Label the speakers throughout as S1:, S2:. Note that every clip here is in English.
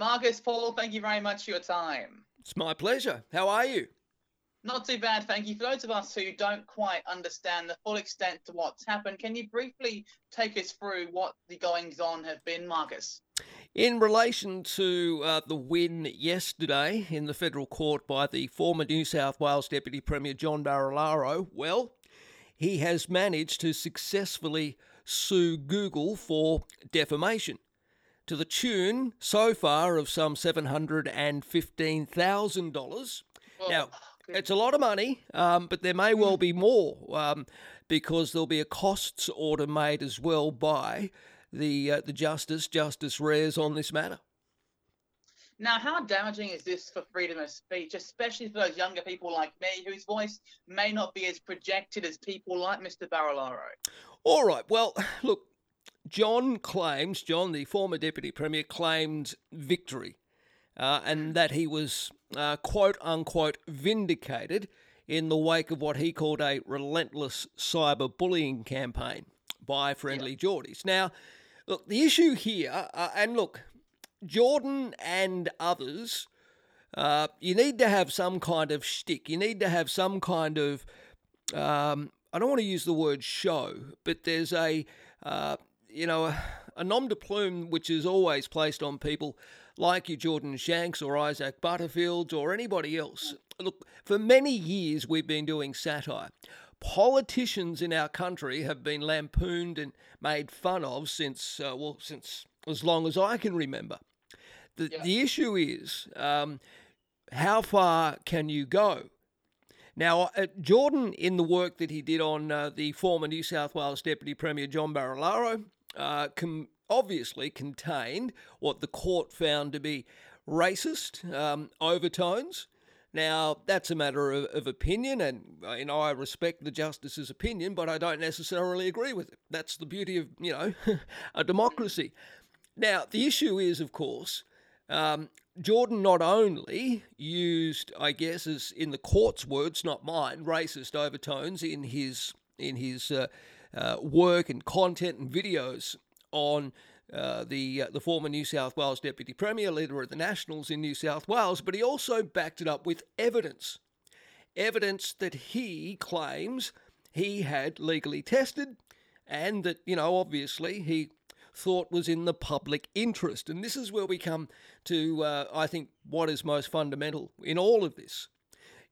S1: Marcus Paul, thank you very much for your time.
S2: It's my pleasure. How are you?
S1: Not too bad, thank you. For those of us who don't quite understand the full extent to what's happened, can you briefly take us through what the goings on have been, Marcus?
S2: In relation to uh, the win yesterday in the federal court by the former New South Wales Deputy Premier John Barilaro, well, he has managed to successfully sue Google for defamation to the tune so far of some $715,000. Now, it's a lot of money, um, but there may well be more um, because there'll be a costs order made as well by the uh, the justice, Justice Rares, on this matter.
S1: Now, how damaging is this for freedom of speech, especially for those younger people like me whose voice may not be as projected as people like Mr. Barilaro?
S2: All right. Well, look, John claims, John, the former Deputy Premier, claimed victory uh, and that he was uh, quote unquote vindicated in the wake of what he called a relentless cyberbullying campaign by Friendly yeah. Jordies. Now, look, the issue here, uh, and look, Jordan and others, uh, you need to have some kind of shtick. You need to have some kind of, um, I don't want to use the word show, but there's a, uh, you know, a, nom de plume which is always placed on people like you, Jordan Shanks or Isaac Butterfields or anybody else. Look, for many years we've been doing satire. Politicians in our country have been lampooned and made fun of since, uh, well, since as long as I can remember. The, yeah. the issue is um, how far can you go? Now, uh, Jordan, in the work that he did on uh, the former New South Wales Deputy Premier John Barilaro, uh, com- obviously contained what the court found to be racist um, overtones. Now, that's a matter of, of, opinion, and uh, you know I respect the justice's opinion, but I don't necessarily agree with it. That's the beauty of you know a democracy. Now, the issue is, of course, um, Jordan not only used, I guess, as in the court's words, not mine, racist overtones in his in his uh, uh, work and content and videos on uh, the uh, the former New South Wales Deputy Premier, leader of the Nationals in New South Wales, but he also backed it up with evidence. Evidence that he claims he had legally tested and that, you know, obviously he thought was in the public interest. And this is where we come to, uh, I think, what is most fundamental in all of this.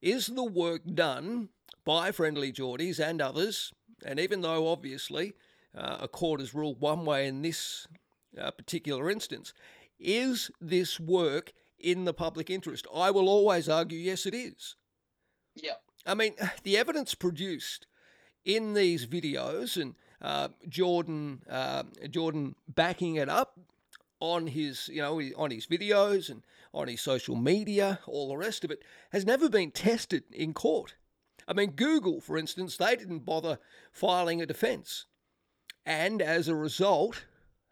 S2: Is the work done by Friendly Jordies and others? And even though, obviously, uh, a court has ruled one way in this uh, particular instance. Is this work in the public interest? I will always argue, yes, it is.
S1: Yeah.
S2: I mean, the evidence produced in these videos and uh, Jordan, uh, Jordan backing it up on his, you know, on his videos and on his social media, all the rest of it, has never been tested in court. I mean, Google, for instance, they didn't bother filing a defence. And as a result,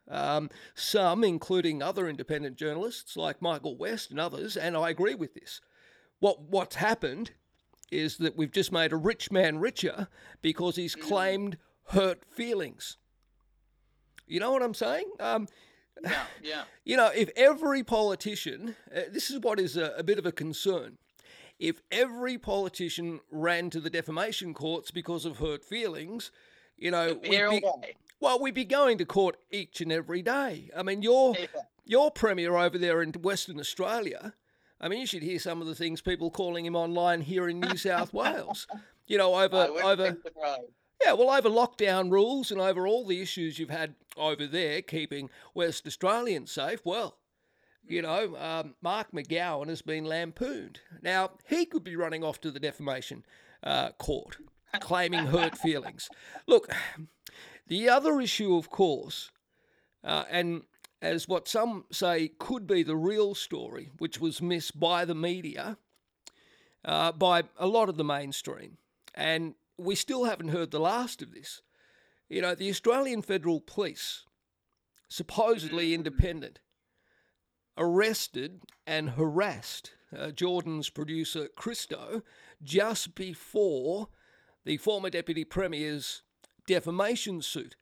S2: um, some, including other independent journalists like Michael West and others, and I agree with this. What what's happened is that we've just made a rich man richer because he's mm. claimed hurt feelings. You know what I'm saying? Um,
S1: yeah, yeah.
S2: You know, if every politician, uh, this is what is a, a bit of a concern. If every politician ran to the defamation courts because of hurt feelings, you know, we'd be, well, we'd be going to court each and every day. I mean, your your premier over there in Western Australia. I mean, you should hear some of the things people calling him online here in New South Wales. You know, over over yeah, well, over lockdown rules and over all the issues you've had over there, keeping West Australians safe. Well, you know, um, Mark McGowan has been lampooned. Now he could be running off to the defamation uh, court, claiming hurt feelings. Look, the other issue, of course, uh, and as what some say could be the real story, which was missed by the media, uh, by a lot of the mainstream, and we still haven't heard the last of this. You know, the Australian Federal Police, supposedly independent, arrested and harassed uh, Jordan's producer Kristo just before the former Deputy Premier's defamation suit.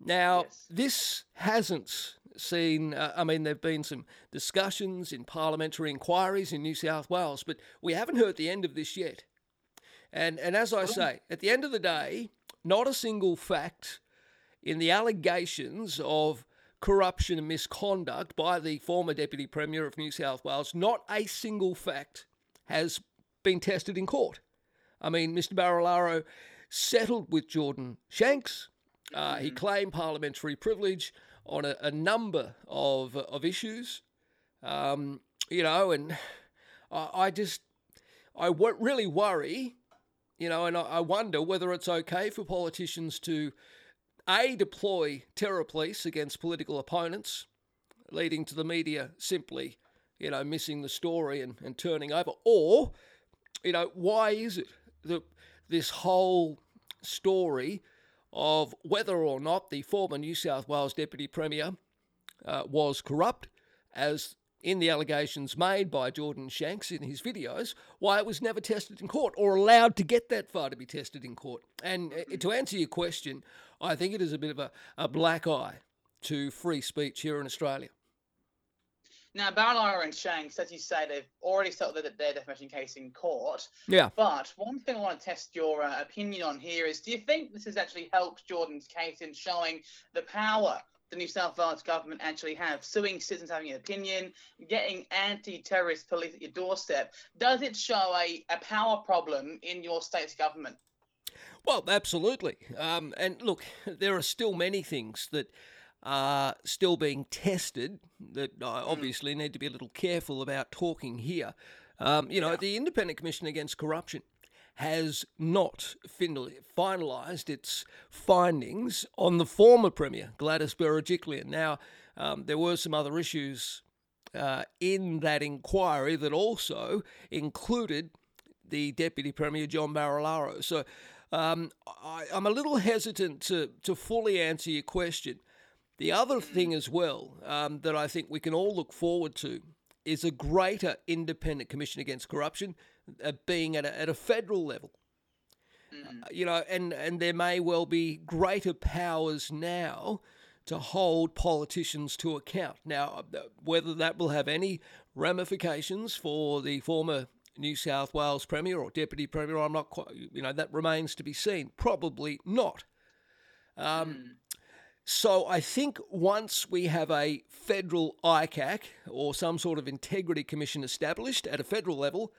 S2: Now, yes. this hasn't seen, uh, I mean, there have been some discussions in parliamentary inquiries in New South Wales, but we haven't heard the end of this yet. And, and as I say, at the end of the day, not a single fact in the allegations of corruption and misconduct by the former Deputy Premier of New South Wales, not a single fact has been tested in court. I mean, Mr. Barilaro settled with Jordan Shanks. Uh, he mm-hmm. claimed parliamentary privilege on a, a number of, of issues. Um, you know, and I, I just, I w- really worry, you know, and I, I wonder whether it's okay for politicians to, A, deploy terror police against political opponents, leading to the media simply, you know, missing the story and, and turning over, or, you know, why is it that this whole story of whether or not the former New South Wales Deputy Premier uh, was corrupt, as in the allegations made by Jordan Shanks in his videos, why it was never tested in court or allowed to get that far to be tested in court. And uh, to answer your question, I think it is a bit of a, a black eye to free speech here in Australia.
S1: Now, Barilaro and Shanks, as you say, they've already settled their, their defamation case in court.
S2: Yeah.
S1: But one thing I want to test your uh, opinion on here is do you think this has actually helped Jordan's case in showing the power the New South Wales government actually have, suing citizens having an opinion, getting anti-terrorist police at your doorstep. Does it show a, a power problem in your state's government?
S2: Well, absolutely. Um, and look, there are still many things that are still being tested that I hmm. obviously need to be a little careful about talking here. Um, you know, yeah. the Independent Commission Against Corruption has not finalised its findings on the former Premier, Gladys Berejiklian. Now, um, there were some other issues uh, in that inquiry that also included the Deputy Premier, John Barilaro. So um, I, am a little hesitant to, to fully answer your question. The other thing as well um, that I think we can all look forward to is a greater independent commission against corruption uh, being at a, at a federal level. Mm. Uh, you know, and, and there may well be greater powers now to hold politicians to account. Now, uh, whether that will have any ramifications for the former New South Wales Premier or Deputy Premier, I'm not quite, you know, that remains to be seen. Probably not. Um, mm. So I think once we have a federal ICAC or some sort of integrity commission established at a federal level,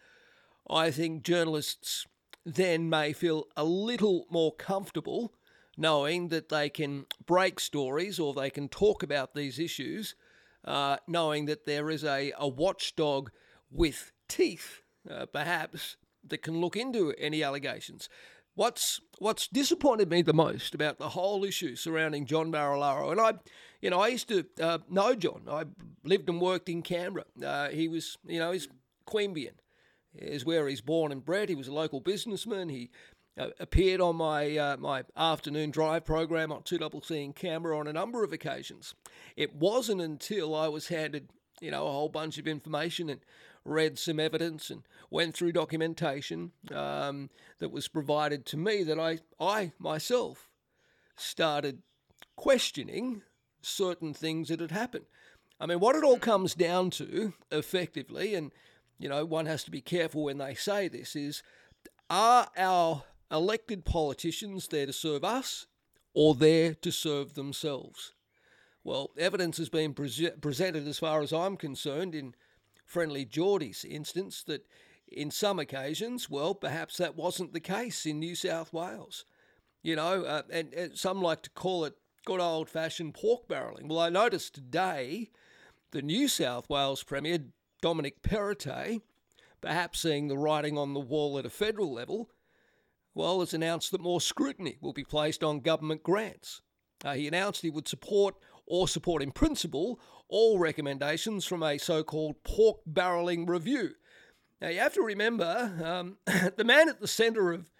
S2: I think journalists then may feel a little more comfortable knowing that they can break stories or they can talk about these issues, uh, knowing that there is a, a watchdog with teeth, uh, perhaps, that can look into any allegations. What's what's disappointed me the most about the whole issue surrounding John Barilaro, and I, you know, I used to uh, know John. I lived and worked in Canberra. Uh, he was, you know, he's Queanbeyan, is where he's born and bred. He was a local businessman. He uh, appeared on my uh, my afternoon drive program on 2CC in Canberra on a number of occasions. It wasn't until I was handed, you know, a whole bunch of information and read some evidence and went through documentation um, that was provided to me that I, I myself started questioning certain things that had happened. I mean, what it all comes down to, effectively, and you know, one has to be careful when they say this, is are our elected politicians there to serve us or there to serve themselves? Well, evidence has been pre- presented, as far as I'm concerned, in Friendly Jordie's instance that in some occasions, well, perhaps that wasn't the case in New South Wales. You know, uh, and, and some like to call it good old fashioned pork barrelling. Well, I noticed today the New South Wales Premier, Dominic Perrottet, perhaps seeing the writing on the wall at a federal level, well, has announced that more scrutiny will be placed on government grants. Uh, he announced he would support or support in principle all recommendations from a so called pork barrelling review. Now, you have to remember um, the man at the centre of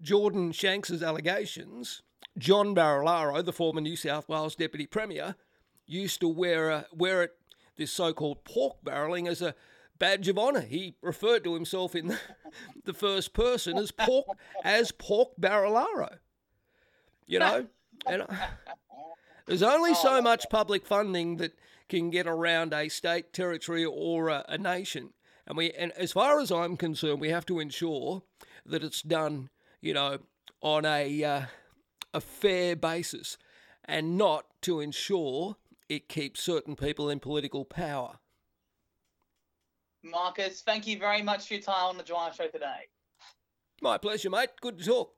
S2: Jordan Shanks's allegations, John Barilaro, the former New South Wales Deputy Premier, used to wear, a, wear it, this so called pork barrelling as a badge of honour. He referred to himself in the, the first person as pork as pork Barilaro. You know? And There's only
S1: Oh,
S2: so much public funding that can get around a state, territory, or a, a nation. And we, and as far as I'm concerned, we have to ensure that it's done, you know, on a uh, a fair basis, and not to ensure it keeps certain people in political power.
S1: Marcus, thank you very much for your time on the Drive Show today.
S2: My pleasure, mate. Good to talk.